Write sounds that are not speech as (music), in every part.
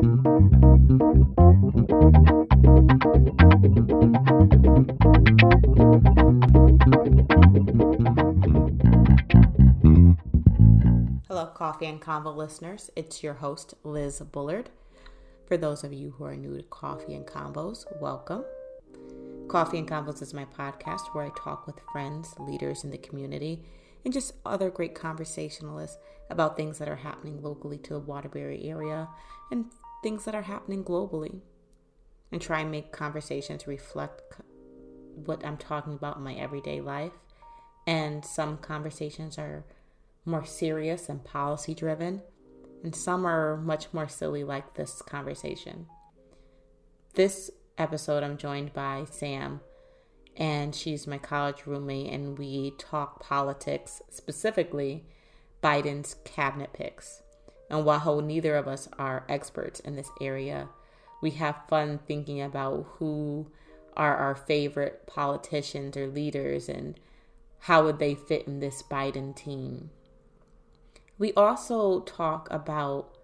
Hello, Coffee and Convo listeners. It's your host, Liz Bullard. For those of you who are new to Coffee and Convos, welcome. Coffee and Convos is my podcast where I talk with friends, leaders in the community, and just other great conversationalists about things that are happening locally to the Waterbury area and things that are happening globally. And try and make conversations reflect what I'm talking about in my everyday life. And some conversations are more serious and policy driven, and some are much more silly, like this conversation. This episode, I'm joined by Sam, and she's my college roommate, and we talk politics, specifically Biden's cabinet picks. And while neither of us are experts in this area, we have fun thinking about who are our favorite politicians or leaders and how would they fit in this Biden team. We also talk about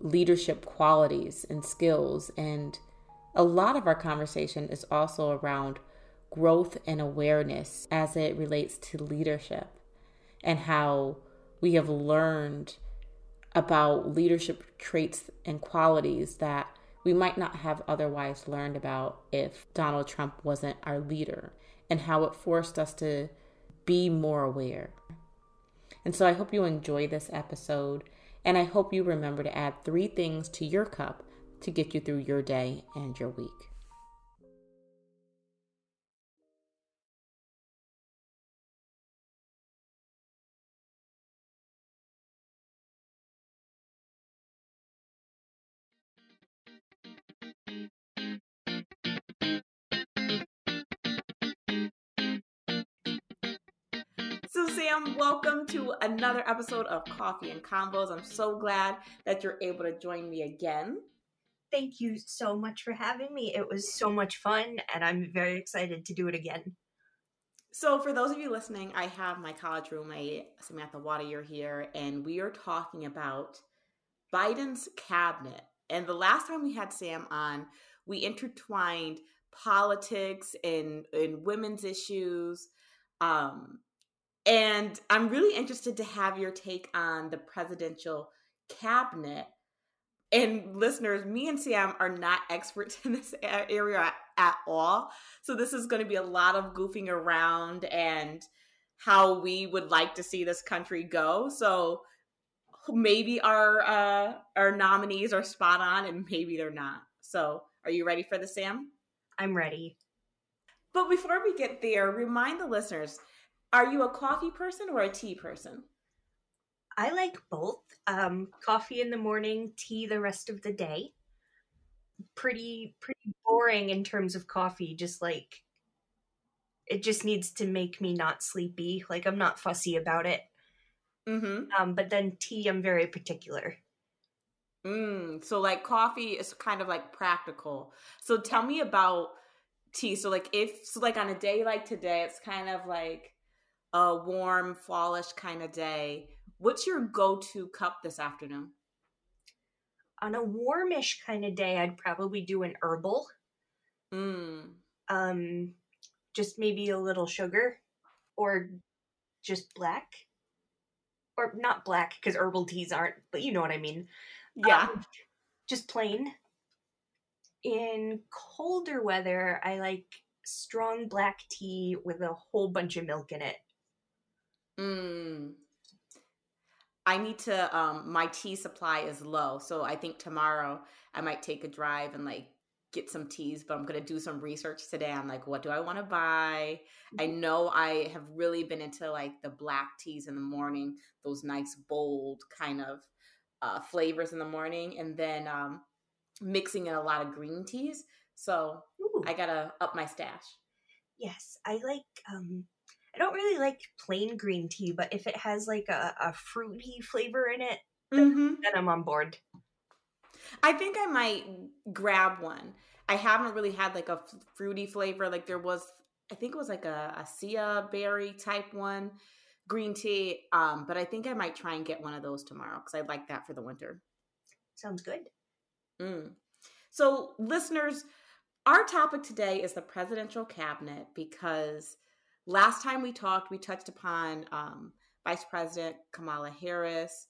leadership qualities and skills, and a lot of our conversation is also around growth and awareness as it relates to leadership and how we have learned about leadership traits and qualities that we might not have otherwise learned about if Donald Trump wasn't our leader, and how it forced us to be more aware. And so I hope you enjoy this episode. And I hope you remember to add three things to your cup to get you through your day and your week. Sam, welcome to another episode of Coffee and Convos. I'm so glad that you're able to join me again. Thank you so much for having me. It was so much fun, and I'm very excited to do it again. So, for those of you listening, I have my college roommate, Samantha Water, here, and we are talking about Biden's cabinet. And the last time we had Sam on, we intertwined politics and, and women's issues. Um, and I'm really interested to have your take on the presidential cabinet. And listeners, me and Sam are not (laughs) experts in this area at all. So this is going to be a lot of goofing around and how we would like to see this country go. So maybe our uh, our nominees are spot on and maybe they're not. So are you ready for the Sam? I'm ready. But before we get there, remind the listeners are you a coffee person or a tea person? I like both. Um, coffee in the morning, tea the rest of the day. Pretty pretty boring in terms of coffee, just like it just needs to make me not sleepy. Like I'm not fussy about it. Mm-hmm. Um, but then tea, I'm very particular. Mm, so like coffee is kind of like practical. So tell me about tea. So like if so like on a day like today, it's kind of like a warm, fallish kind of day, what's your go to cup this afternoon? On a warmish kind of day, I'd probably do an herbal. Mm. Um, just maybe a little sugar or just black. Or not black because herbal teas aren't, but you know what I mean. Yeah. Um, just plain. In colder weather, I like strong black tea with a whole bunch of milk in it. Mm. I need to um my tea supply is low, so I think tomorrow I might take a drive and like get some teas, but I'm going to do some research today on like what do I want to buy? I mm-hmm. know I have really been into like the black teas in the morning, those nice bold kind of uh flavors in the morning and then um mixing in a lot of green teas. So, Ooh. I got to up my stash. Yes, I like um I don't really like plain green tea, but if it has like a, a fruity flavor in it, then, mm-hmm. then I'm on board. I think I might grab one. I haven't really had like a fruity flavor. Like there was, I think it was like a, a Sia berry type one, green tea. Um, but I think I might try and get one of those tomorrow because I'd like that for the winter. Sounds good. Mm. So, listeners, our topic today is the presidential cabinet because last time we talked, we touched upon um, Vice President Kamala Harris.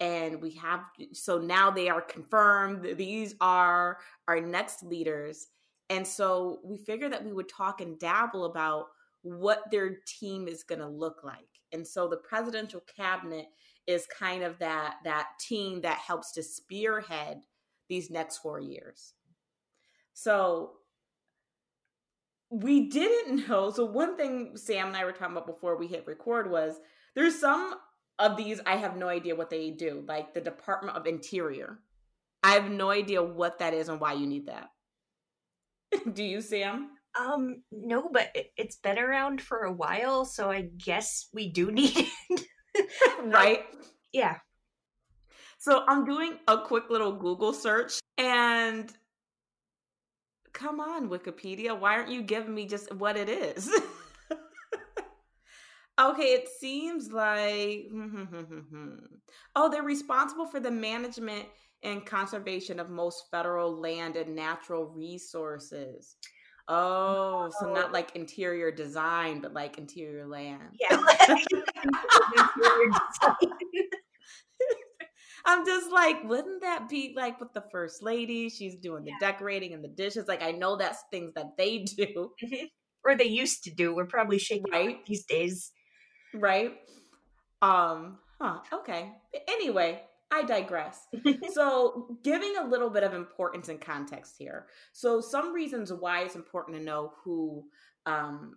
And we have, so now they are confirmed. These are our next leaders. And so we figured that we would talk and dabble about what their team is going to look like. And so the presidential cabinet is kind of that that team that helps to spearhead these next 4 years. So we didn't know. So one thing Sam and I were talking about before we hit record was there's some of these I have no idea what they do, like the Department of Interior. I have no idea what that is and why you need that. (laughs) do you, Sam? Um, no, but it, has been around for a while, so I guess we do (laughs) need it. (laughs) right? Yeah. So I'm doing a quick little Google search and come on, Wikipedia, why aren't you giving me just what it is? (laughs) okay, it seems like hmm, hmm, hmm, oh, they're responsible for the management and conservation of most federal land and natural resources. Oh, so not like interior design, but like interior land. Yeah. (laughs) I'm just like, wouldn't that be like with the first lady? She's doing the yeah. decorating and the dishes. Like, I know that's things that they do, mm-hmm. or they used to do. We're probably shaking right these days, right? Um, huh? Okay. Anyway, I digress. (laughs) so, giving a little bit of importance and context here. So, some reasons why it's important to know who um,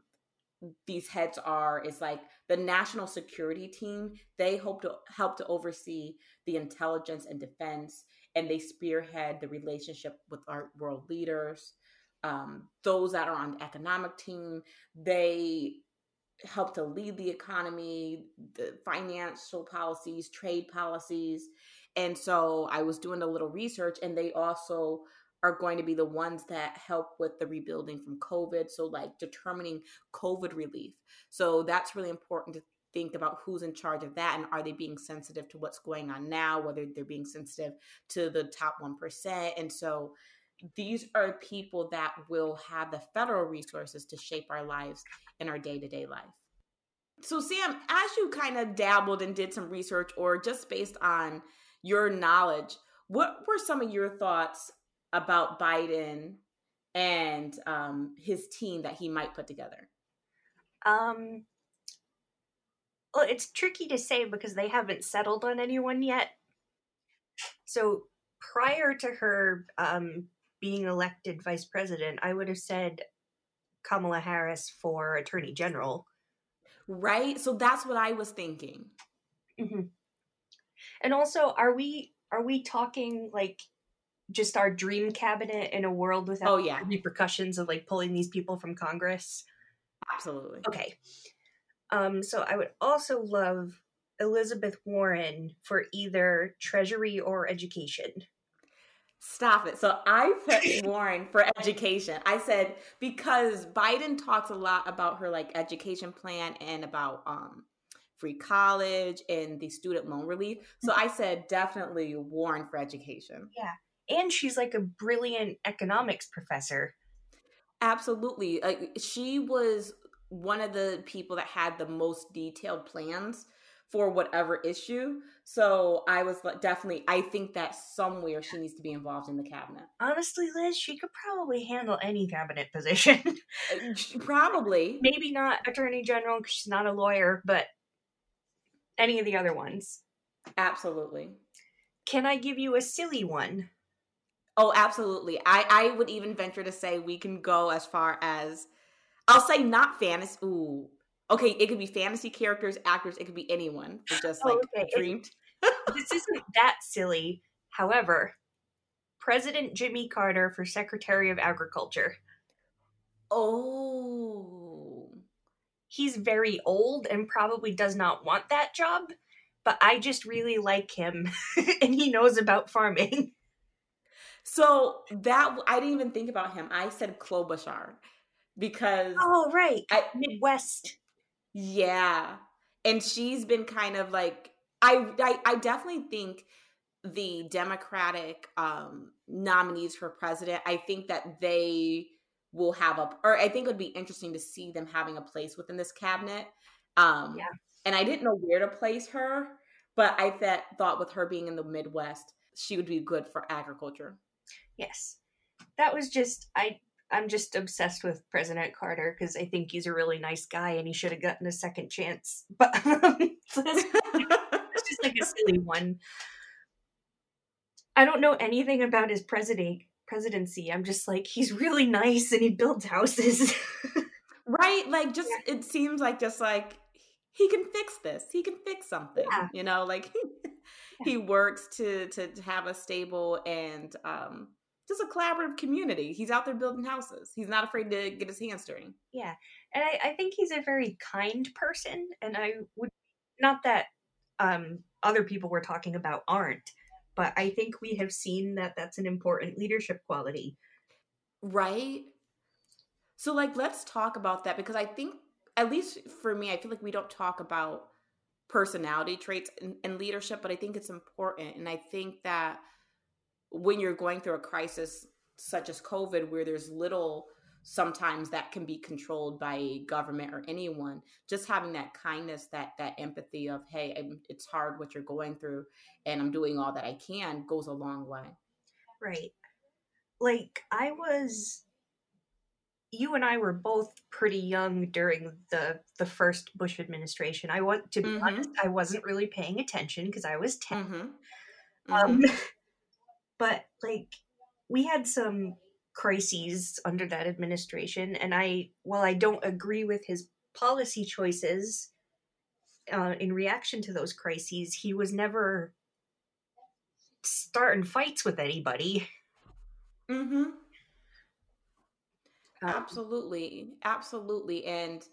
these heads are is like the national security team they hope to help to oversee the intelligence and defense and they spearhead the relationship with our world leaders. Um, those that are on the economic team they help to lead the economy the financial policies trade policies. And so i was doing a little research and they also are going to be the ones that help with the rebuilding from COVID. So, like determining COVID relief. So, that's really important to think about who's in charge of that and are they being sensitive to what's going on now, whether they're being sensitive to the top 1%. And so, these are people that will have the federal resources to shape our lives in our day to day life. So, Sam, as you kind of dabbled and did some research, or just based on your knowledge, what were some of your thoughts about Biden and um, his team that he might put together? Um, well, it's tricky to say because they haven't settled on anyone yet. So prior to her um, being elected vice president, I would have said Kamala Harris for attorney general. Right. So that's what I was thinking. Mm-hmm. And also, are we are we talking like just our dream cabinet in a world without oh, yeah. repercussions of like pulling these people from Congress. Absolutely. Okay. Um, so I would also love Elizabeth Warren for either Treasury or Education. Stop it. So I put Warren for education. I said because Biden talks a lot about her like education plan and about um free college and the student loan relief. So I said definitely Warren for education. Yeah and she's like a brilliant economics professor. Absolutely. Like she was one of the people that had the most detailed plans for whatever issue. So I was definitely, I think that somewhere she needs to be involved in the cabinet. Honestly, Liz, she could probably handle any cabinet position. (laughs) Probably. Maybe not attorney general because she's not a lawyer, but any of the other ones. Absolutely. Can I give you a silly one? Oh, absolutely. I I would even venture to say we can go as far as I'll say not fantasy. Ooh, okay. It could be fantasy characters, actors. It could be anyone just oh, like oh, okay. dreamed. (laughs) this isn't that silly. However, President Jimmy Carter for Secretary of Agriculture. Oh. He's very old and probably does not want that job, but I just really like him (laughs) and he knows about farming. So that I didn't even think about him. I said Klobuchar because oh right, I, Midwest. Yeah, and she's been kind of like I, I I definitely think the Democratic um, nominees for president, I think that they will have a, or I think it would be interesting to see them having a place within this cabinet. Um, yeah. And I didn't know where to place her, but I th- thought with her being in the Midwest, she would be good for agriculture. Yes, that was just I. I'm just obsessed with President Carter because I think he's a really nice guy and he should have gotten a second chance. (laughs) But it's just like a silly one. I don't know anything about his president presidency. I'm just like he's really nice and he builds houses. (laughs) right? Like just yeah. it seems like just like he can fix this. He can fix something. Yeah. You know, like he, he works to, to have a stable and um just a collaborative community. He's out there building houses. He's not afraid to get his hands dirty. Yeah. And I, I think he's a very kind person. And I would, not that um, other people we're talking about aren't, but I think we have seen that that's an important leadership quality. Right. So, like, let's talk about that because I think, at least for me, I feel like we don't talk about personality traits and, leadership, but I think it's important. And I think that when you're going through a crisis such as COVID, where there's little sometimes that can be controlled by government or anyone just having that kindness that that empathy of hey it's hard what you're going through and i'm doing all that i can goes a long way right like i was you and i were both pretty young during the the first bush administration i want to be mm-hmm. honest i wasn't really paying attention because i was 10 mm-hmm. Um, mm-hmm. (laughs) but like we had some crises under that administration and i while i don't agree with his policy choices uh, in reaction to those crises he was never starting fights with anybody mm-hmm um, absolutely absolutely and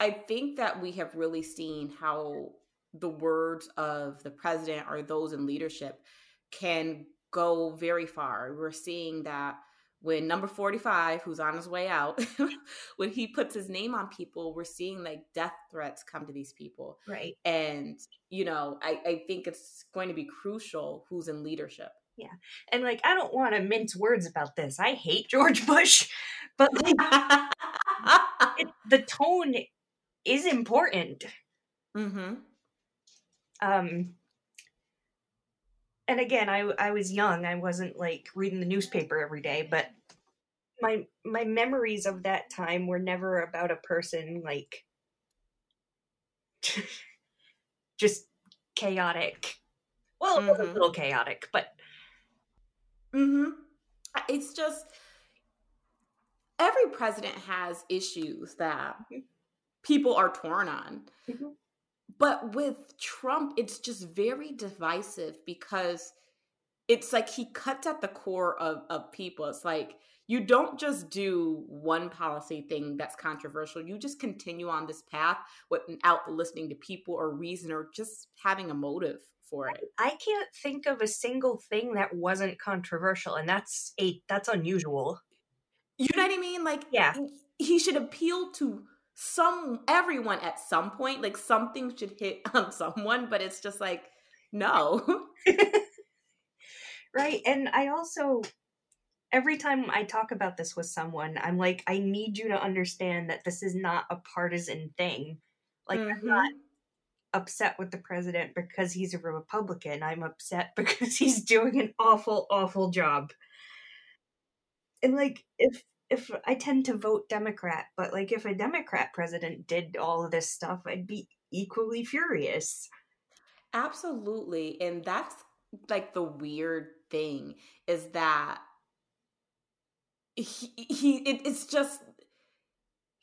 i think that we have really seen how the words of the president or those in leadership can go very far. We're seeing that when number 45 who's on his way out (laughs) when he puts his name on people we're seeing like death threats come to these people. Right. And you know i, I think it's going to be crucial who's in leadership yeah and like i don't want to mince words about this i hate george (laughs) bush but like it, (laughs) the tone is important mm-hmm um and again, I I was young. I wasn't like reading the newspaper every day, but my my memories of that time were never about a person like (laughs) just chaotic. Well, mm-hmm. a little chaotic, but mm-hmm. it's just every president has issues that people are torn on. Mm-hmm. But with Trump, it's just very divisive because it's like he cuts at the core of, of people. It's like you don't just do one policy thing that's controversial. You just continue on this path without listening to people or reason or just having a motive for it. I can't think of a single thing that wasn't controversial, and that's a that's unusual. You know what I mean? Like, yeah, he should appeal to some everyone at some point like something should hit (laughs) on someone but it's just like no (laughs) right and i also every time i talk about this with someone i'm like i need you to understand that this is not a partisan thing like mm-hmm. i'm not upset with the president because he's a republican i'm upset (laughs) because he's doing an awful awful job and like if if I tend to vote Democrat, but like if a Democrat president did all of this stuff, I'd be equally furious. Absolutely. And that's like the weird thing is that he, he it, it's just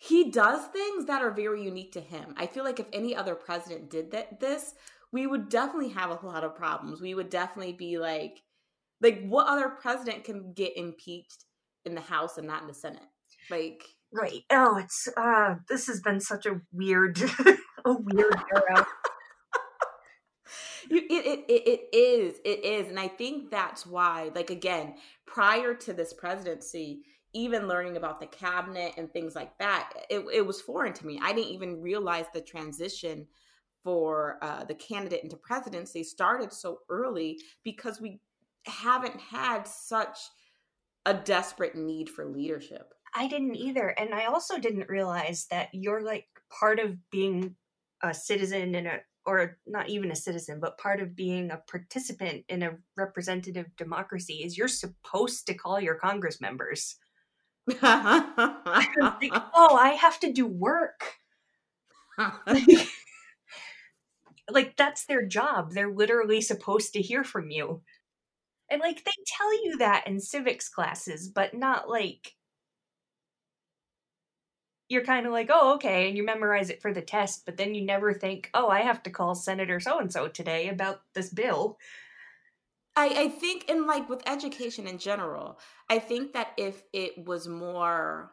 he does things that are very unique to him. I feel like if any other president did that this, we would definitely have a lot of problems. We would definitely be like like what other president can get impeached in the House and not in the Senate. Like right. Oh, it's uh this has been such a weird (laughs) a weird era. (laughs) You, it, it, it is it is and i think that's why like again prior to this presidency even learning about the cabinet and things like that it, it was foreign to me i didn't even realize the transition for uh, the candidate into presidency started so early because we haven't had such a desperate need for leadership. I didn't either. And I also didn't realize that you're like part of being a citizen in a, or not even a citizen, but part of being a participant in a representative democracy is you're supposed to call your Congress members. Like, (laughs) oh, I have to do work. (laughs) like that's their job. They're literally supposed to hear from you. And like they tell you that in civics classes, but not like you're kind of like, oh, okay, and you memorize it for the test, but then you never think, oh, I have to call Senator so and so today about this bill. I, I think, in like with education in general, I think that if it was more,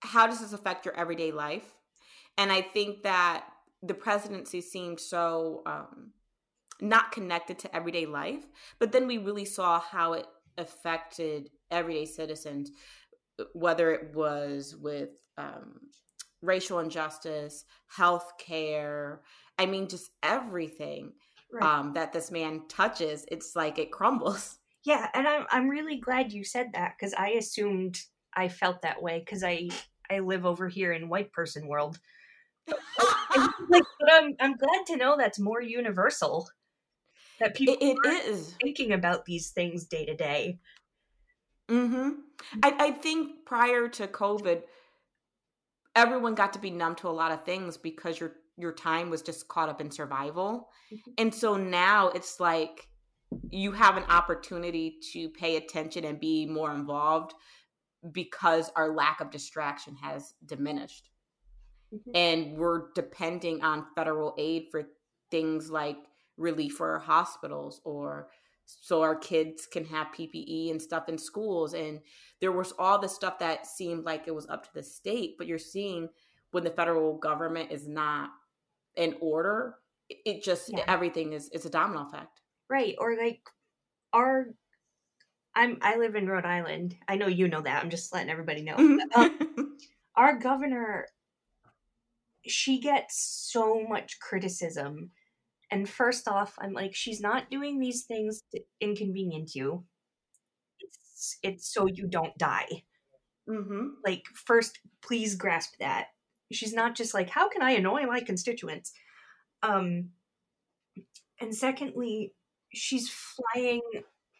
how does this affect your everyday life? And I think that the presidency seemed so um, not connected to everyday life, but then we really saw how it affected everyday citizens whether it was with um, racial injustice, health care, I mean, just everything right. um, that this man touches, it's like it crumbles. (laughs) Yeah, and I'm I'm really glad you said that because I assumed I felt that way because I I live over here in white person world. like, but I'm I'm glad to know that's more universal. That people it, it is thinking about these things day to day. Mm-hmm. I, I think prior to COVID, everyone got to be numb to a lot of things because your your time was just caught up in survival. Mm-hmm. And so now it's like you have an opportunity to pay attention and be more involved because our lack of distraction has diminished. Mm-hmm. And we're depending on federal aid for things like relief for our hospitals or so our kids can have PPE and stuff in schools. And there was all this stuff that seemed like it was up to the state, but you're seeing when the federal government is not in order, it just yeah. everything is is a domino effect. Right. Or like our I'm I live in Rhode Island. I know you know that. I'm just letting everybody know. um, (laughs) our governor she gets so much criticism and first off, I'm like, she's not doing these things to inconvenience you. It's it's so you don't die. Mm-hmm. Like, first, please grasp that. She's not just like, how can I annoy my constituents? Um, and secondly, she's flying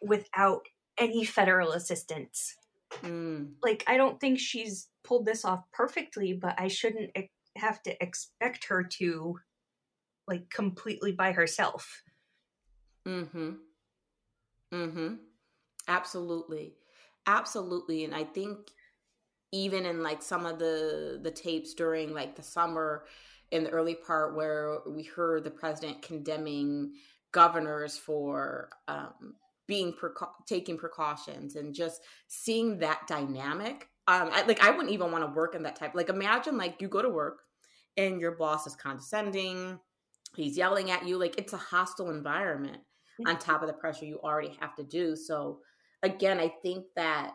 without any federal assistance. Mm. Like, I don't think she's pulled this off perfectly, but I shouldn't have to expect her to like completely by herself. Mm Mhm. Mm Mhm. Absolutely. Absolutely. And I think even in like some of the the tapes during like the summer in the early part where we heard the president condemning governors for um, being preca- taking precautions and just seeing that dynamic um I, like i wouldn't even want to work in that type like imagine like you go to work and your boss is condescending he's yelling at you like it's a hostile environment on top of the pressure you already have to do. So again i think that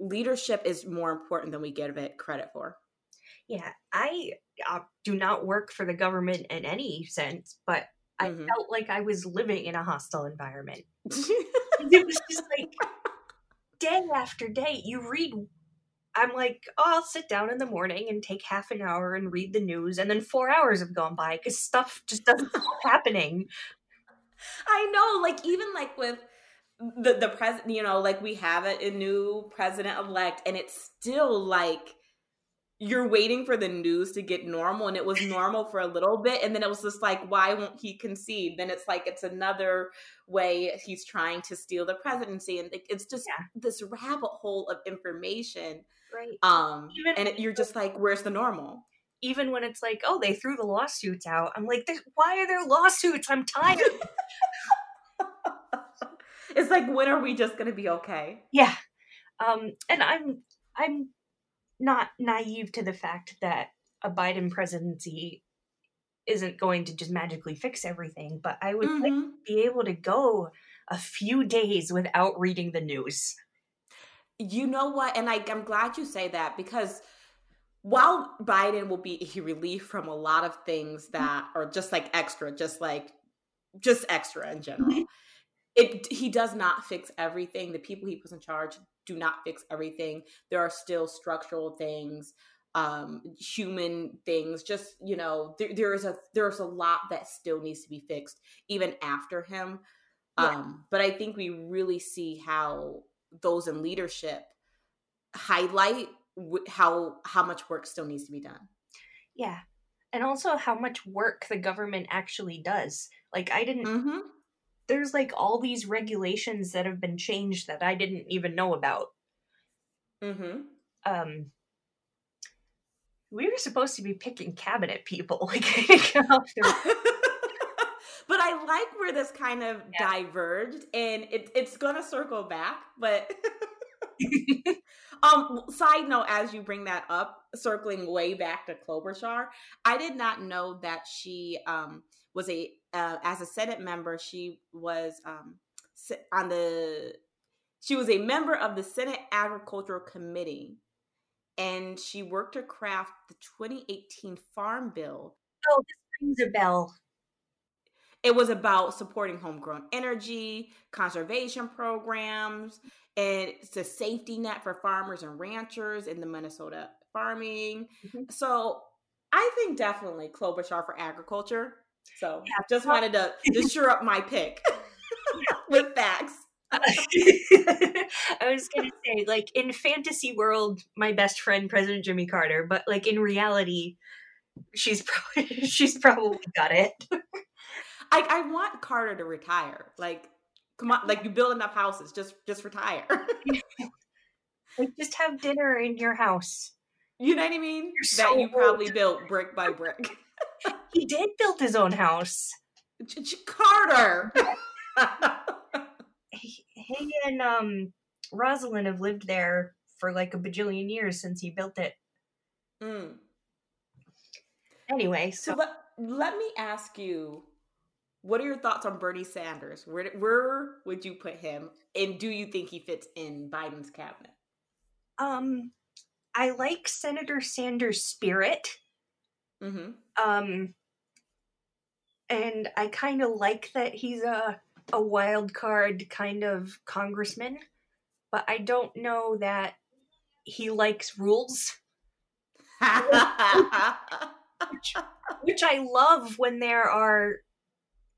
leadership is more important than we give it credit for yeah i uh, do not work for the government in any sense but i mm-hmm. felt like i was living in a hostile environment (laughs) it was just like day after day you read I'm like, oh, I'll sit down in the morning and take half an hour and read the news, and then four hours have gone by because stuff just doesn't stop happening. I know, like even like with the the president, you know, like we have a, a new president elect, and it's still like you're waiting for the news to get normal and it was normal for a little bit and then it was just like why won't he concede then it's like it's another way he's trying to steal the presidency and it's just yeah. this rabbit hole of information Right. Um, even, and it, you're just like, where's the normal? Even when it's like, oh, they threw the lawsuits out. I'm like, why are there lawsuits? I'm tired. (laughs) it's like, when are we just going to be okay? Yeah. Um, and I'm, I'm not naive to the fact that a Biden presidency isn't going to just magically fix everything, but I would mm-hmm. like to be able to go a few days without reading the news. You know what? And I, I'm glad you say that because while Biden will be a relief from a lot of things that are just like extra, just like just extra in general. It he does not fix everything. The people he puts in charge do not fix everything. There are still structural things, um, human things. Just you know, there, there is a there's a lot that still needs to be fixed even after him. Yeah. Um, but I think we really see how those in leadership highlight how how much work still needs to be done. Yeah. And also how much work the government actually does. Like I didn't mm-hmm. There's like all these regulations that have been changed that I didn't even know about. Mhm. Um we were supposed to be picking cabinet people (laughs) like (laughs) but I like where this kind of yeah. diverged, and it, it's gonna circle back. But (laughs) um, side note, as you bring that up, circling way back to Klobuchar, I did not know that she um was a uh, as a Senate member. She was um on the she was a member of the Senate Agricultural Committee, and she worked to craft the 2018 Farm Bill. Oh, this rings a bell. It was about supporting homegrown energy, conservation programs, and it's a safety net for farmers and ranchers in the Minnesota farming. Mm-hmm. So I think definitely Klobuchar for agriculture. So yeah, just wanted to just sure up my pick (laughs) with facts. (laughs) I was gonna say, like in fantasy world, my best friend President Jimmy Carter, but like in reality, she's probably (laughs) she's probably got it. I, I want Carter to retire. Like, come on, like you build enough houses, just just retire. like, just have dinner in your house. You know what I mean? You're that so you old. probably built brick by brick. He did build his own house. Carter. (laughs) he, he and um Rosalynn have lived there for like a bajillion years since he built it. Mm. Anyway, so, so let, let me ask you what are your thoughts on Bernie Sanders? Where where would you put him, and do you think he fits in Biden's cabinet? Um, I like Senator Sanders' spirit. Mm-hmm. Um, and I kind of like that he's a a wild card kind of congressman, but I don't know that he likes rules. which, (laughs) which I love when there are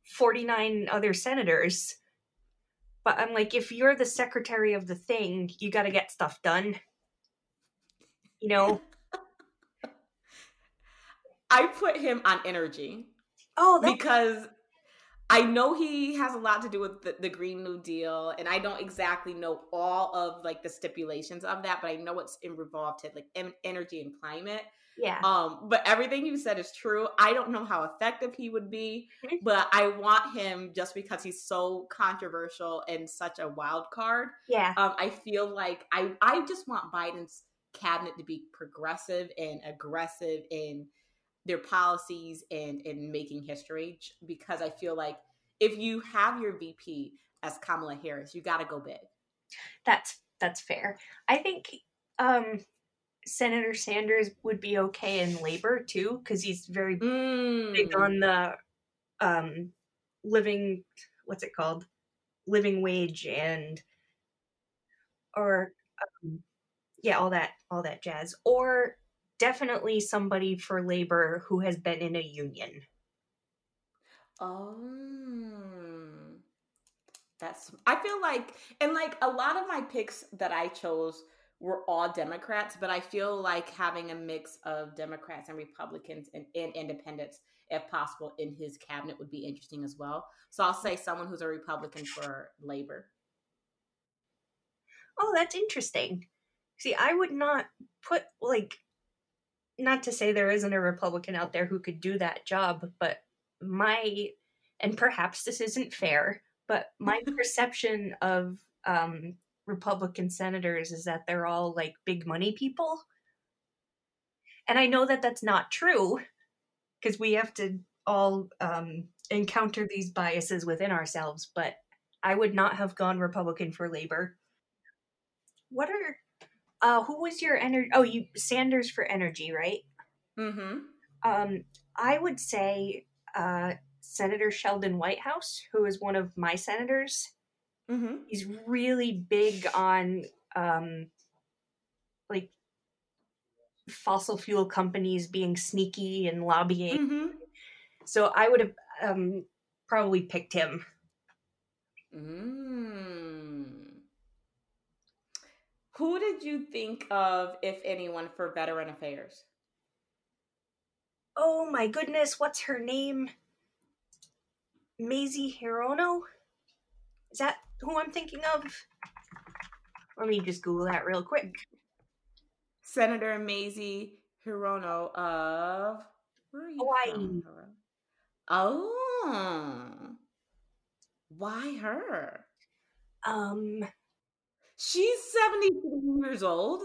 49 other senators. But I'm like, if you're the secretary of the thing, you got to get stuff done. You know? (laughs) I put him on energy. Oh, because I know he has a lot to do with the, the, Green New Deal, and I don't exactly know all of like the stipulations of that, but I know it's involved to like energy and climate. Yeah. Um, but everything you said is true. I don't know how effective he would be, mm-hmm. but I want him just because he's so controversial and such a wild card. Yeah. Um, I feel like I I just want Biden's cabinet to be progressive and aggressive in their policies and in making history because I feel like if you have your VP as Kamala Harris, you got to go big. That's that's fair. I think um Senator Sanders would be okay in labor too, because he's very mm. big on the um, living, what's it called, living wage and, or um, yeah, all that, all that jazz. Or definitely somebody for labor who has been in a union. Oh, that's. I feel like, and like a lot of my picks that I chose we're all Democrats, but I feel like having a mix of Democrats and Republicans and, and, independents, if possible, in his cabinet would be interesting as well. So I'll say someone who's a Republican for labor. Oh, that's interesting. See, I would not put, like, not to say there isn't a Republican out there who could do that job, but my, and perhaps this isn't fair, but my (laughs) perception of um, Republican senators is that they're all like big money people. And I know that that's not true because we have to all um, encounter these biases within ourselves, but I would not have gone Republican for labor. What are Uh, who was your energy? Oh, you Sanders for energy, right? Mm-hmm. Um, I would say uh, Senator Sheldon Whitehouse, who is one of my senators. Mm-hmm. He's really big on um, like fossil fuel companies being sneaky and lobbying. Mm-hmm. So I would have um, probably picked him. Mm. Who did you think of, if anyone, for Veteran Affairs? Oh my goodness, what's her name? Mazie Hirono? Is that who I'm thinking of? Let me just Google that real quick. Senator Mazie Hirono of where are you Hawaii. from? Oh, why her? Um, She's 73 years old.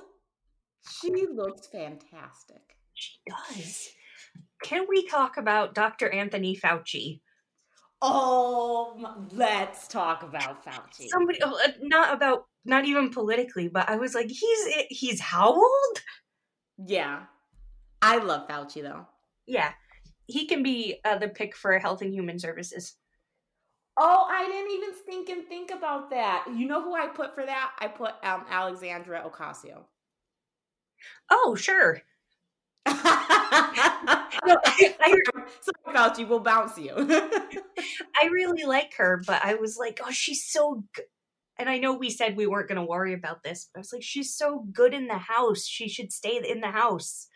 She looks fantastic. she does. Can we talk about Dr. Anthony Fauci? Oh, let's talk about Fauci. Somebody, uh, not about, not even politically, but I was like, he's he's how old? yeah, I love Fauci though. Yeah, he can be uh, the pick for Health and Human Services. Oh, I didn't even think and think about that. You know who I put for that? I put um, Alexandra Ocasio. Oh, sure. (laughs) no, I, I Sorry, Fauci, we'll bounce you. (laughs) I really like her, but I was like, oh, she's so good. And I know we said we weren't going to worry about this, but I was like, she's so good in the house. She should stay in the house.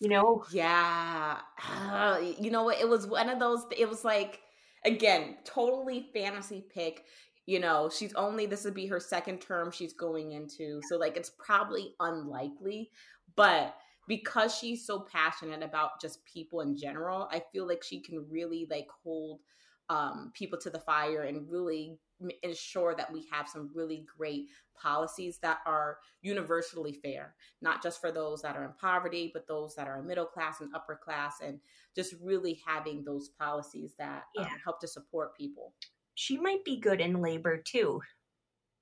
You know? yeah. Uh, (sighs) you know what? It was one of those, it was like, again, totally fantasy pick. You know, she's only, this would be her second term she's going into. So, like, it's probably unlikely. But because she's so passionate about just people in general, I feel like she can really, like, hold um, people to the fire and really ensure that we have some really great policies that are universally fair, not just for those that are in poverty, but those that are middle class and upper class, and just really having those policies that um, help to support people. She might be good in labor too.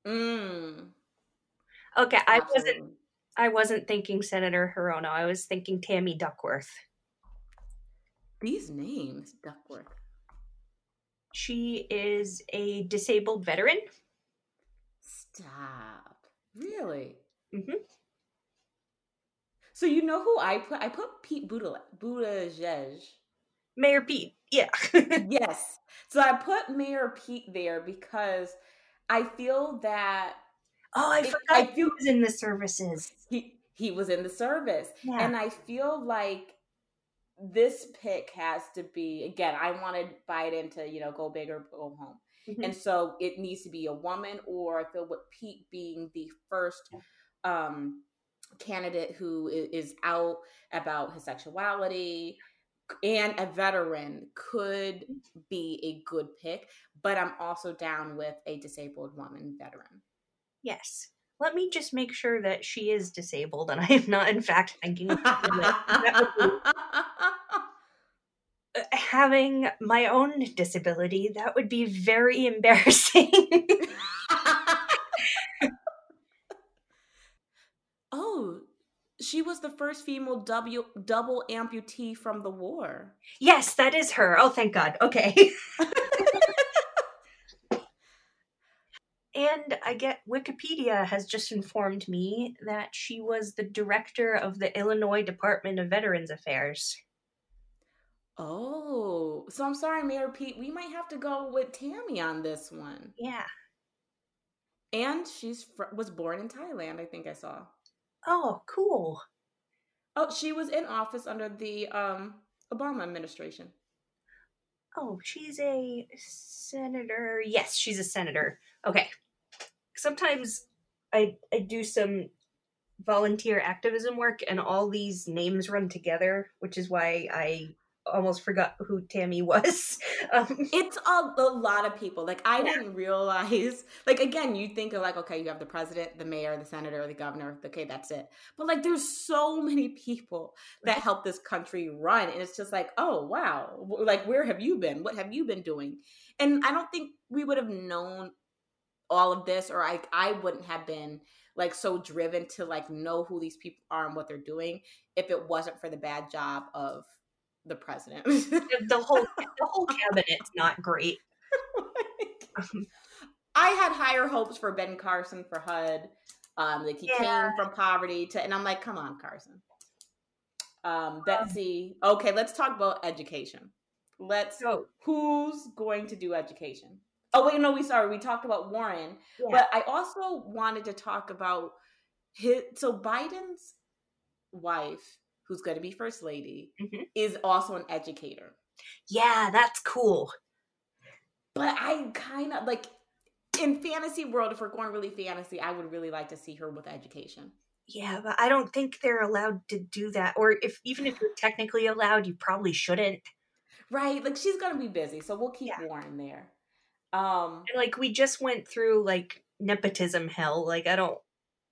Mm, Okay, I wasn't. I wasn't thinking Senator Hirono. I was thinking Tammy Duckworth. These names, Duckworth. She is a disabled veteran. Stop. Really? Mhm. So you know who I put? I put Pete Buttigieg. Mayor Pete. Yeah. (laughs) yes. So I put Mayor Pete there because I feel that oh, I It- forgot I he feel- was in the services. he he was in the service, Yeah. and I feel like this pick has to be again. I wanted Biden to you know go big or go home, Mhm. and so it needs to be a woman, or I feel with Pete being the first um candidate who is out about his sexuality and a veteran could be a good pick but i'm also down with a disabled woman veteran Yes. Let me just make sure that she is disabled and (laughs) I am not, in fact, thinking. (laughs) Uh, having my own disability. That would be very (laughs) embarrassing. oh she was the first female double, double amputee from the war yes, that is her. Oh, thank God. Okay. And I get Wikipedia has just informed me that she was the director of the Illinois Department of Veterans Affairs. oh so i'm sorry mayor pete we might have to go with tammy on this one Yeah. and she's fr- was born in thailand i think i saw Oh, cool. Oh, she was in office under the um Obama administration. Oh, she's a senator. Yes, she's a senator. Okay. Sometimes I I do some volunteer activism work and all these names run together, which is why I almost forgot who Tammy (laughs) was. Um, It's a, a lot of people. Like I Yeah. didn't realize. Like again, you think of like okay, you have the president, the mayor, the senator, the governor. Okay, that's it. But like, there's so many people that help this country run, and it's just like, oh wow, like where have you been? What have you been doing? And I don't think we would have known all of this or I I wouldn't have been like so driven to like know who these people are and what they're doing if it wasn't for the bad job of the president. the whole (laughs) the whole cabinet's not great. Um, (laughs) I had higher hopes for Ben Carson for HUD. Um, like he yeah. came from poverty to, and I'm like, come on, Carson. Um, Betsy. Okay, let's talk about education. Let's. go. Who's going to do education? Oh wait, no, we sorry. We talked about Warren, yeah. but I also wanted to talk about his. So Biden's wife, who's going to be first lady, mm-hmm. is also an educator. Yeah, that's cool. But I kind of like in fantasy world. If we're going really fantasy, I would really like to see her with education. Yeah, but I don't think they're allowed to do that. Or if even if you're technically allowed, you probably shouldn't. Right. Like she's gonna be busy, so we'll keep yeah. Warren there. Um and like we just went through like nepotism hell. Like I don't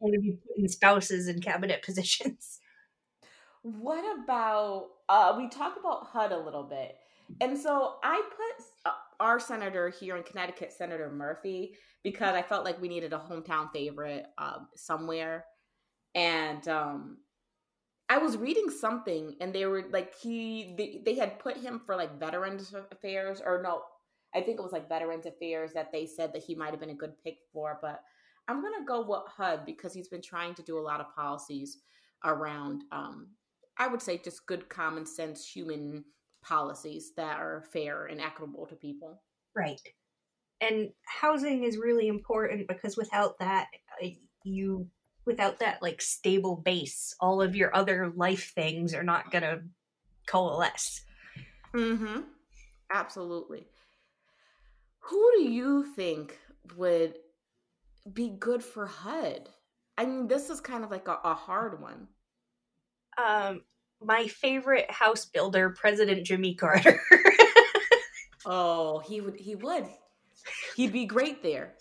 want to be putting spouses in cabinet (laughs) positions. What about uh we talked about HUD a little bit. And so I put uh, our senator here in Connecticut, Senator Murphy, because I felt like we needed a hometown favorite um, somewhere. And um, I was reading something, and they were like, he they, they had put him for like Veterans Affairs, or no, I think it was like Veterans Affairs that they said that he might have been a good pick for. But I'm gonna go with HUD because he's been trying to do a lot of policies around, um, I would say, just good common sense human policies that are fair and equitable to people. Right. And housing is really important because without that, uh, you without that like stable base, all of your other life things are not going to coalesce. Mhm. Absolutely. Who do you think would be good for HUD? I mean, this is kind of like a, a hard one. Um, my favorite house builder, President Jimmy Carter. (laughs) oh, he would he would. He'd be great there.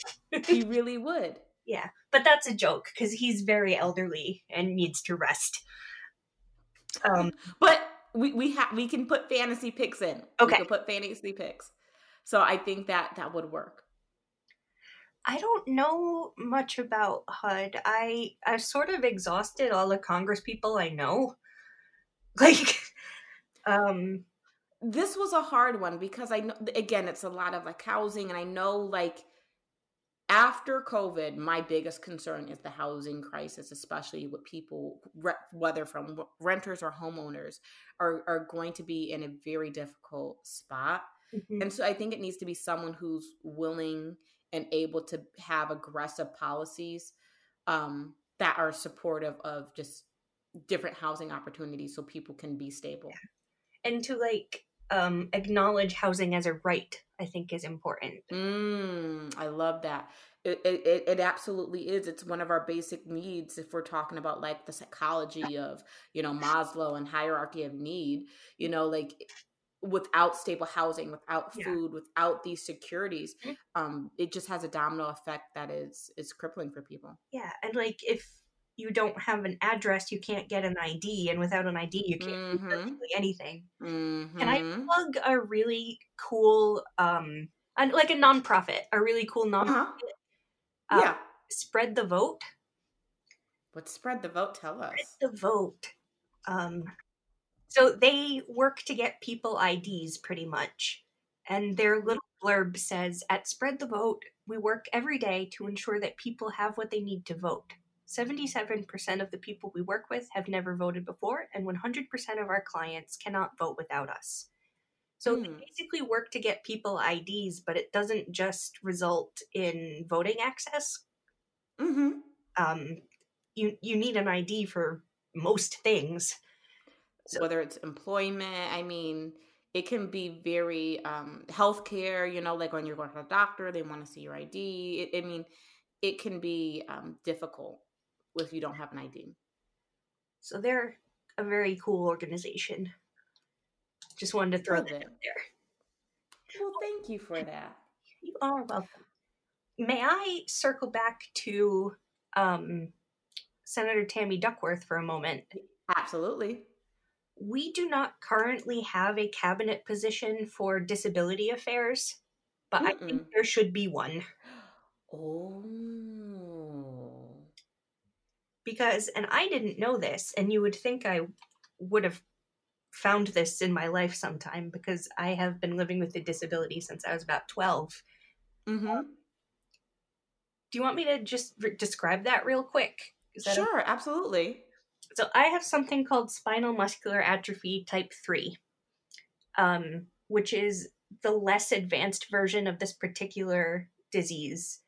He (laughs) really would. Yeah, but that's a joke because he's very elderly and needs to rest. Um, but we we have we can put fantasy picks in. Okay, we can put fantasy picks. So I think that that would work. I don't know much about HUD. I i sort of exhausted all the Congress people I know. (laughs) Like, um, this was a hard one because I know again it's a lot of like housing, and I know like after COVID, my biggest concern is the housing crisis, especially with people, whether from renters or homeowners, are are going to be in a very difficult spot. Mm-hmm. And so I think it needs to be someone who's willing and able to have aggressive policies um, that are supportive of just different housing opportunities so people can be stable. Yeah. and to like um acknowledge housing as a right i think is important. Mm, i love that. It, it, it absolutely is. It's one of our basic needs if we're talking about like the psychology of you know maslow and hierarchy of need. You know like without stable housing without food yeah. without these securities mm-hmm. um it just has a domino effect that is is crippling for people yeah and like if you don't have an address, you can't get an ID, and without an ID, you can't mm-hmm. do anything. Mm-hmm. Can I plug a really cool, um, like a nonprofit, a really cool nonprofit? Uh-huh. Yeah, spread the vote. What spread the vote? Tell us. Spread the vote. Um, so they work to get people IDs, pretty much, and their little blurb says, "At Spread the Vote, we work every day to ensure that people have what they need to vote." 77% of the people we work with have never voted before, and 100% of our clients cannot vote without us. So mm. basically work to get people IDs, but it doesn't just result in voting access. Mm-hmm. Um, you you need an ID for most things. So, Whether it's employment, I mean, it can be very um, healthcare. You know, like when you're going to the doctor, they want to see your ID. It, I mean, it can be um, difficult if you don't have an ID. So they're a very cool organization. Just wanted to throw that out there. Well, thank you for that. You are welcome. May I circle back to um, Senator Tammy Duckworth for a moment? Absolutely. We do not currently have a cabinet position for disability affairs, but Mm-mm. I think there should be one. Oh. Because, and I didn't know this, and you would think I would have found this in my life sometime because I have been living with a disability since I was about 12. Mm-hmm. Do you want me to just re- describe that real quick? That Sure, absolutely. So I have something called spinal muscular atrophy type 3, um, which is the less advanced version of this particular disease.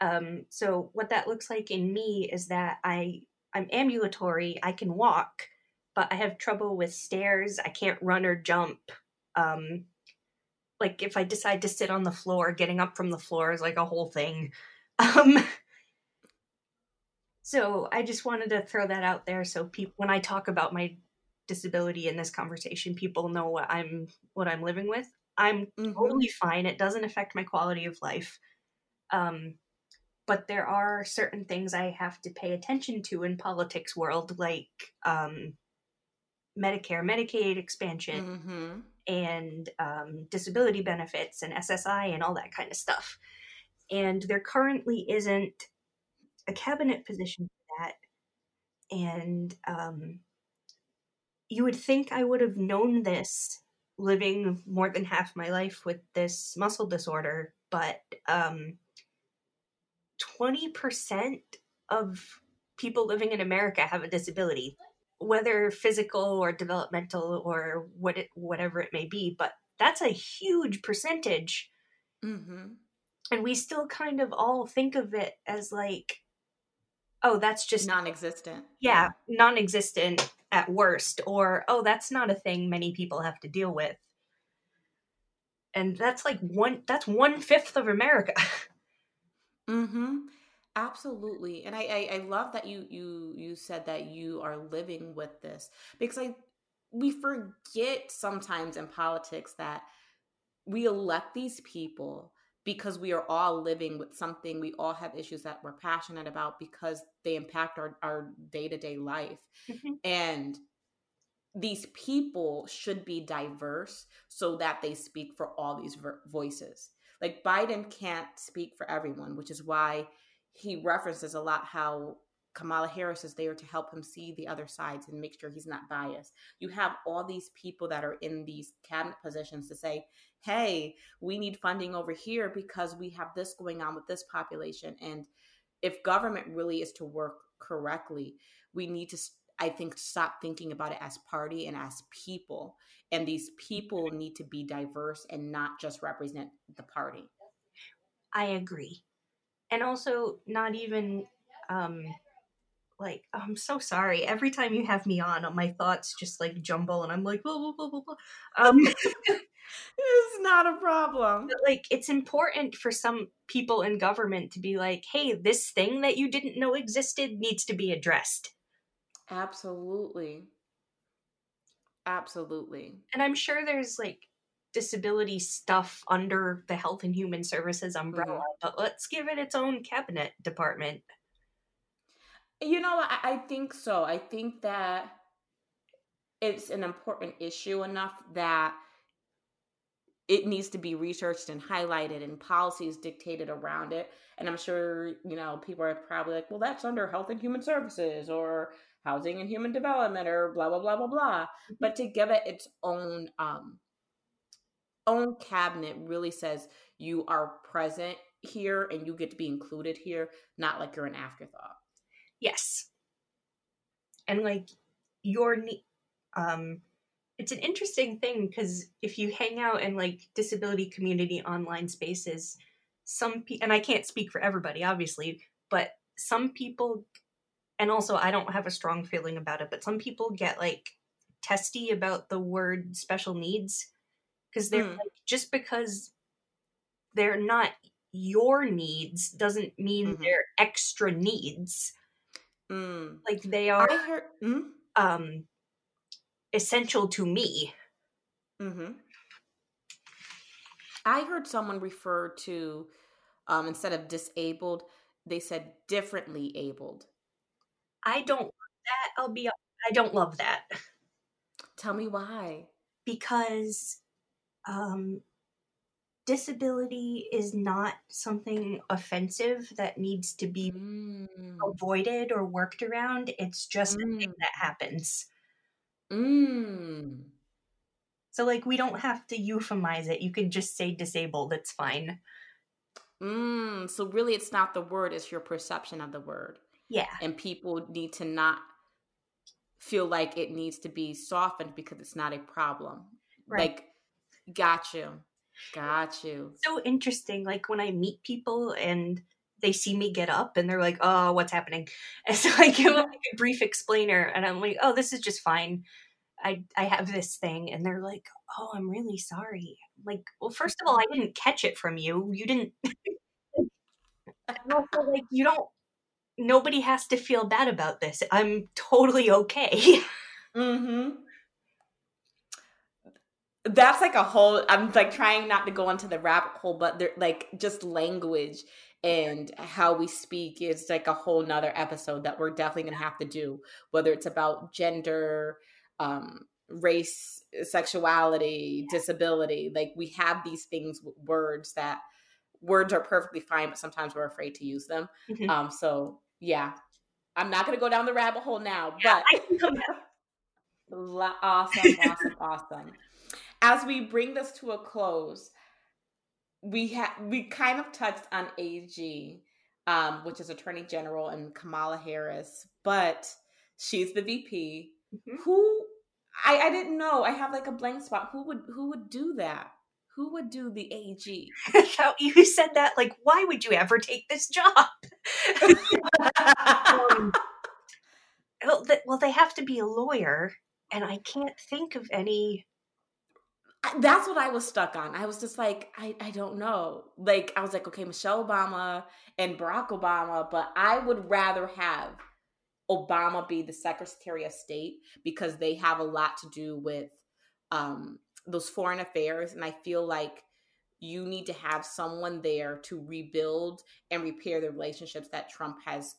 Um, so what that looks like in me is that I I'm ambulatory, I can walk, but I have trouble with stairs. I can't run or jump. Um, like if I decide to sit on the floor, getting up from the floor is like a whole thing. (laughs) Um, so I just wanted to throw that out there so people when I talk about my disability in this conversation, people know what I'm what I'm living with. I'm Mhm. totally fine. It doesn't affect my quality of life. Um, but there are certain things I have to pay attention to in politics world, like um, Medicare, Medicaid expansion, Mm-hmm. and um, disability benefits and SSI and all that kind of stuff. And there currently isn't a cabinet position for that. And um, you would think I would have known this living more than half my life with this muscle disorder, but um, 20% of people living in America have a disability, whether physical or developmental or what it, whatever it may be. But that's a huge percentage Mm-hmm. and we still kind of all think of it as like oh that's just Non-existent. yeah non-existent at worst or oh that's not a thing many people have to deal with and that's like one that's one fifth of america (laughs) Mm-hmm. Absolutely. And I, I I love that you you you said that you are living with this because I we forget sometimes in politics that we elect these people because we are all living with something we all have issues that we're passionate about because they impact our, our day-to-day life Mhm. and these people should be diverse so that they speak for all these ver- voices like biden can't speak for everyone which is why he references a lot how kamala harris is there to help him see the other sides and make sure he's not biased. You have all these people that are in these cabinet positions to say hey we need funding over here because we have this going on with this population. And if government really is to work correctly we need to i think stop thinking about it as party and as people. And these people need to be diverse and not just represent the party. I agree. And also not even um like oh, i'm so sorry. Every time you have me on my thoughts just like jumble and i'm like blah blah blah blah blah. Um (laughs) (laughs) it's not a problem. But like it's important for some people in government to be like, hey, this thing that you didn't know existed needs to be addressed. absolutely. Absolutely. And I'm sure there's like disability stuff under the Health and Human Services umbrella, but let's give it its own cabinet department. You know, I, I think so. I think that it's an important issue enough that it needs to be researched and highlighted and policies dictated around it. And I'm sure, you know, people are probably like, well, that's under health and human services or housing and human development or blah, blah, blah, blah, blah. But to give it its own, um, own cabinet really says you are present here and you get to be included here, not like you're an afterthought. Yes. And like your um it's an interesting thing because if you hang out in like disability community online spaces, some pe- and I can't speak for everybody obviously, but some people and also I don't have a strong feeling about it, but some people get like testy about the word special needs because they're Mm. like just because they're not your needs doesn't mean Mhm. they're extra needs Mm. like they are I heard. Mm? um essential to me hmm I heard someone refer to um, instead of disabled, they said differently abled. i don't love that i'll be i don't love that Tell me why. because um disability is not something offensive that needs to be Mm. avoided or worked around. It's just a thing Mm. that happens. Mm. So, like, we don't have to euphemize it. You can just say disabled. It's fine. Mm. So really it's not the word, it's your perception of the word. Yeah. And people need to not feel like it needs to be softened because it's not a problem. Right. Like, got you. Got you. So interesting. Like, when I meet people and they see me get up and they're like, oh, what's happening? (laughs) And so I give them like a brief explainer and I'm like, oh, this is just fine. I, I have this thing. And they're like, oh, I'm really sorry. Like, well, (laughs) first of all, I didn't catch it from you. You didn't. (laughs) also, like, you don't, nobody has to feel bad about this. I'm totally okay. Mm-hmm. That's like a whole. I'm like trying not to go into the rabbit hole, but there, like just language and how we speak is like a whole nother episode that we're definitely gonna have to do. Whether it's about gender, um, race, sexuality, disability, like we have these things, with words that words are perfectly fine, but sometimes we're afraid to use them. Mhm. Um, so yeah, I'm not gonna go down the rabbit hole now, Yeah, but I can come. (laughs) La- Awesome, awesome, awesome. As we bring this to a close, we have we kind of touched on AG, um, which is Attorney General and Kamala Harris, but she's the VP. Mhm. Who I, I didn't know. I have like a blank spot. Who would who would do that? Who would do the AG? (laughs) You said that, like, why would you ever take this job? (laughs) (laughs) um, well, they have to be a lawyer, and I can't think of any. That's what I was stuck on. I was just like, I, I don't know. Like, I was like, okay, Michelle Obama and Barack Obama, but I would rather have Obama be the Secretary of State because they have a lot to do with um, those foreign affairs. And I feel like you need to have someone there to rebuild and repair the relationships that Trump has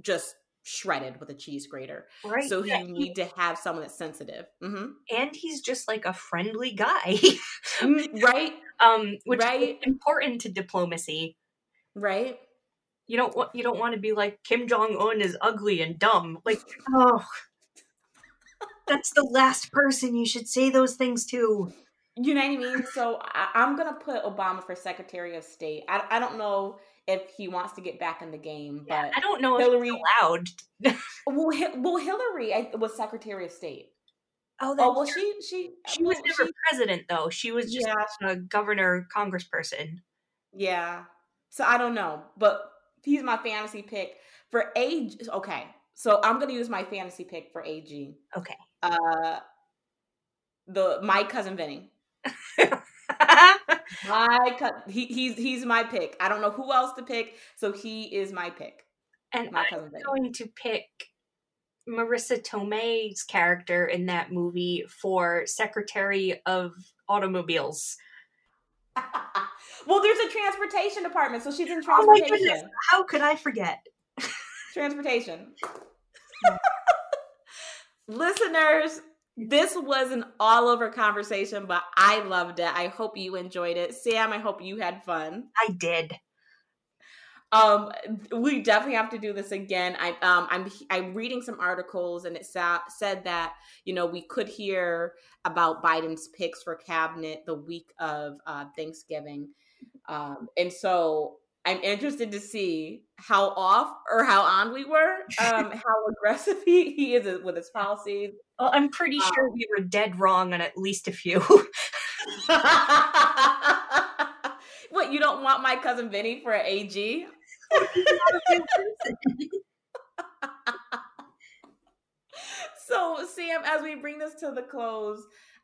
just shredded with a cheese grater. Right. So yeah, you need to have someone that's sensitive. hmm and he's just like a friendly guy, (laughs) right? um, which is Right. important to diplomacy. Right? You don't want you don't want to be like Kim Jong Un is ugly and dumb. Like, oh, that's the last person you should say those things to. You know what I mean? So I, I'm gonna put Obama for Secretary of State. I, I don't know if he wants to get back in the game, Yeah, but I don't know if Hillary- it's allowed. (laughs) well, Hi- well, Hillary I, was Secretary of State. Oh, that's Oh well, she she She was never she- president, though. She was just yeah a governor, congressperson. yeah. So I don't know, but he's my fantasy pick for AG. Okay, so I'm gonna use my fantasy pick for AG. Okay. Uh, the my cousin Vinny. (laughs) My co- he he's he's my pick. I don't know who else to pick, so he is my pick. and My I'm going to pick Marisa Tomei's character in that movie for Secretary of Automobiles. (laughs) well, there's a transportation department, so she's in Oh my transportation. goodness. How could I forget? transportation. (laughs) (laughs) Listeners, this was an all over conversation, but I loved it. I hope you enjoyed it. Sam, I hope you had fun. I did. Um, we definitely have to do this again. I um, I'm I'm reading some articles, and it sa- said that you know we could hear about Biden's picks for cabinet the week of uh, Thanksgiving, um, and so I'm interested to see how off or how on we were, um, (laughs) how aggressive he, he is with his policies. Well, I'm pretty Um, sure we were dead wrong on at least a few. (laughs) what you don't want my cousin Vinny for an AG? (laughs) So, Sam, as we bring this to the close,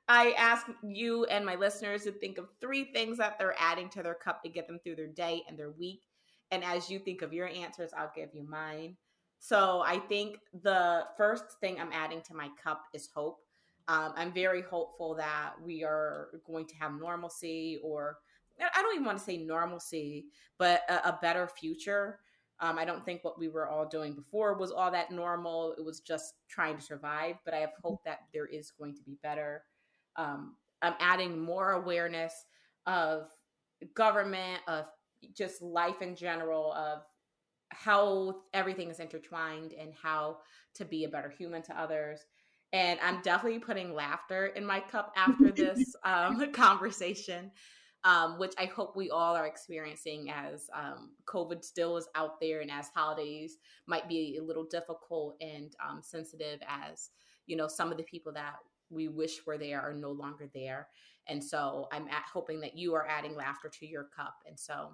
I ask you and my listeners to think of three things that they're adding to their cup to get them through their day and their week. And as you think of your answers, I'll give you mine. So, I think the first thing I'm adding to my cup is hope. Um, I'm very hopeful that we are going to have normalcy, or I don't even want to say normalcy, but a, a better future. Um, I don't think what we were all doing before was all that normal. It was just trying to survive, but I have hope that there is going to be better. Um, I'm adding more awareness of government, of just life in general, of how everything is intertwined and how to be a better human to others. And I'm definitely putting laughter in my cup after (laughs) this um, (laughs) conversation, um, which I hope we all are experiencing as um, COVID still is out there and as holidays might be a little difficult and um, sensitive as, you know, some of the people that we wish were there are no longer there. And so I'm at, hoping that you are adding laughter to your cup. And so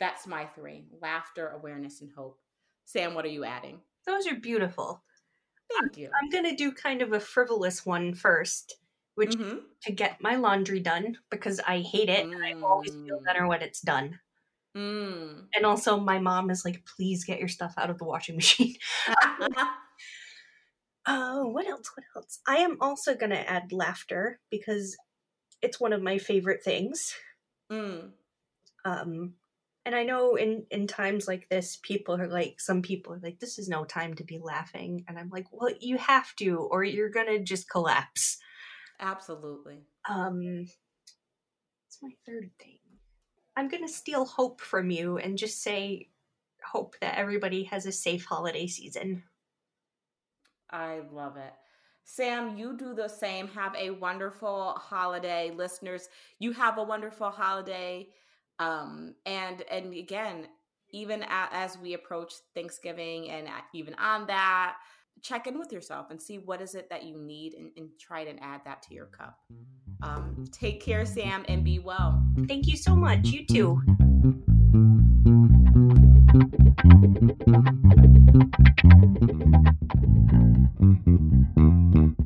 that's my three laughter, awareness, and hope. Sam, what are you adding? Those are beautiful. Thank you. I'm going to do kind of a frivolous one first, which mm-hmm. to get my laundry done because I hate it mm. and I always feel better when it's done. Mm. And also, my mom is like, please get your stuff out of the washing machine. (laughs) (laughs) (laughs) Oh, what else? What else? I am also going to add laughter because it's one of my favorite things. Mm. Um, and I know in in times like this, people are like, some people are like, this is no time to be laughing, and I'm like, well, you have to, or you're gonna just collapse. Absolutely. Um, what's my third thing? I'm gonna steal hope from you and just say, hope that everybody has a safe holiday season. I love it. Sam, you do the same. Have a wonderful holiday, listeners. You have a wonderful holiday. Um, and and again, even as we approach Thanksgiving and even on that, check in with yourself and see what is it that you need and, and try to add that to your cup. Um, take care, Sam, and be well. Thank you so much. You too. Mm-hmm.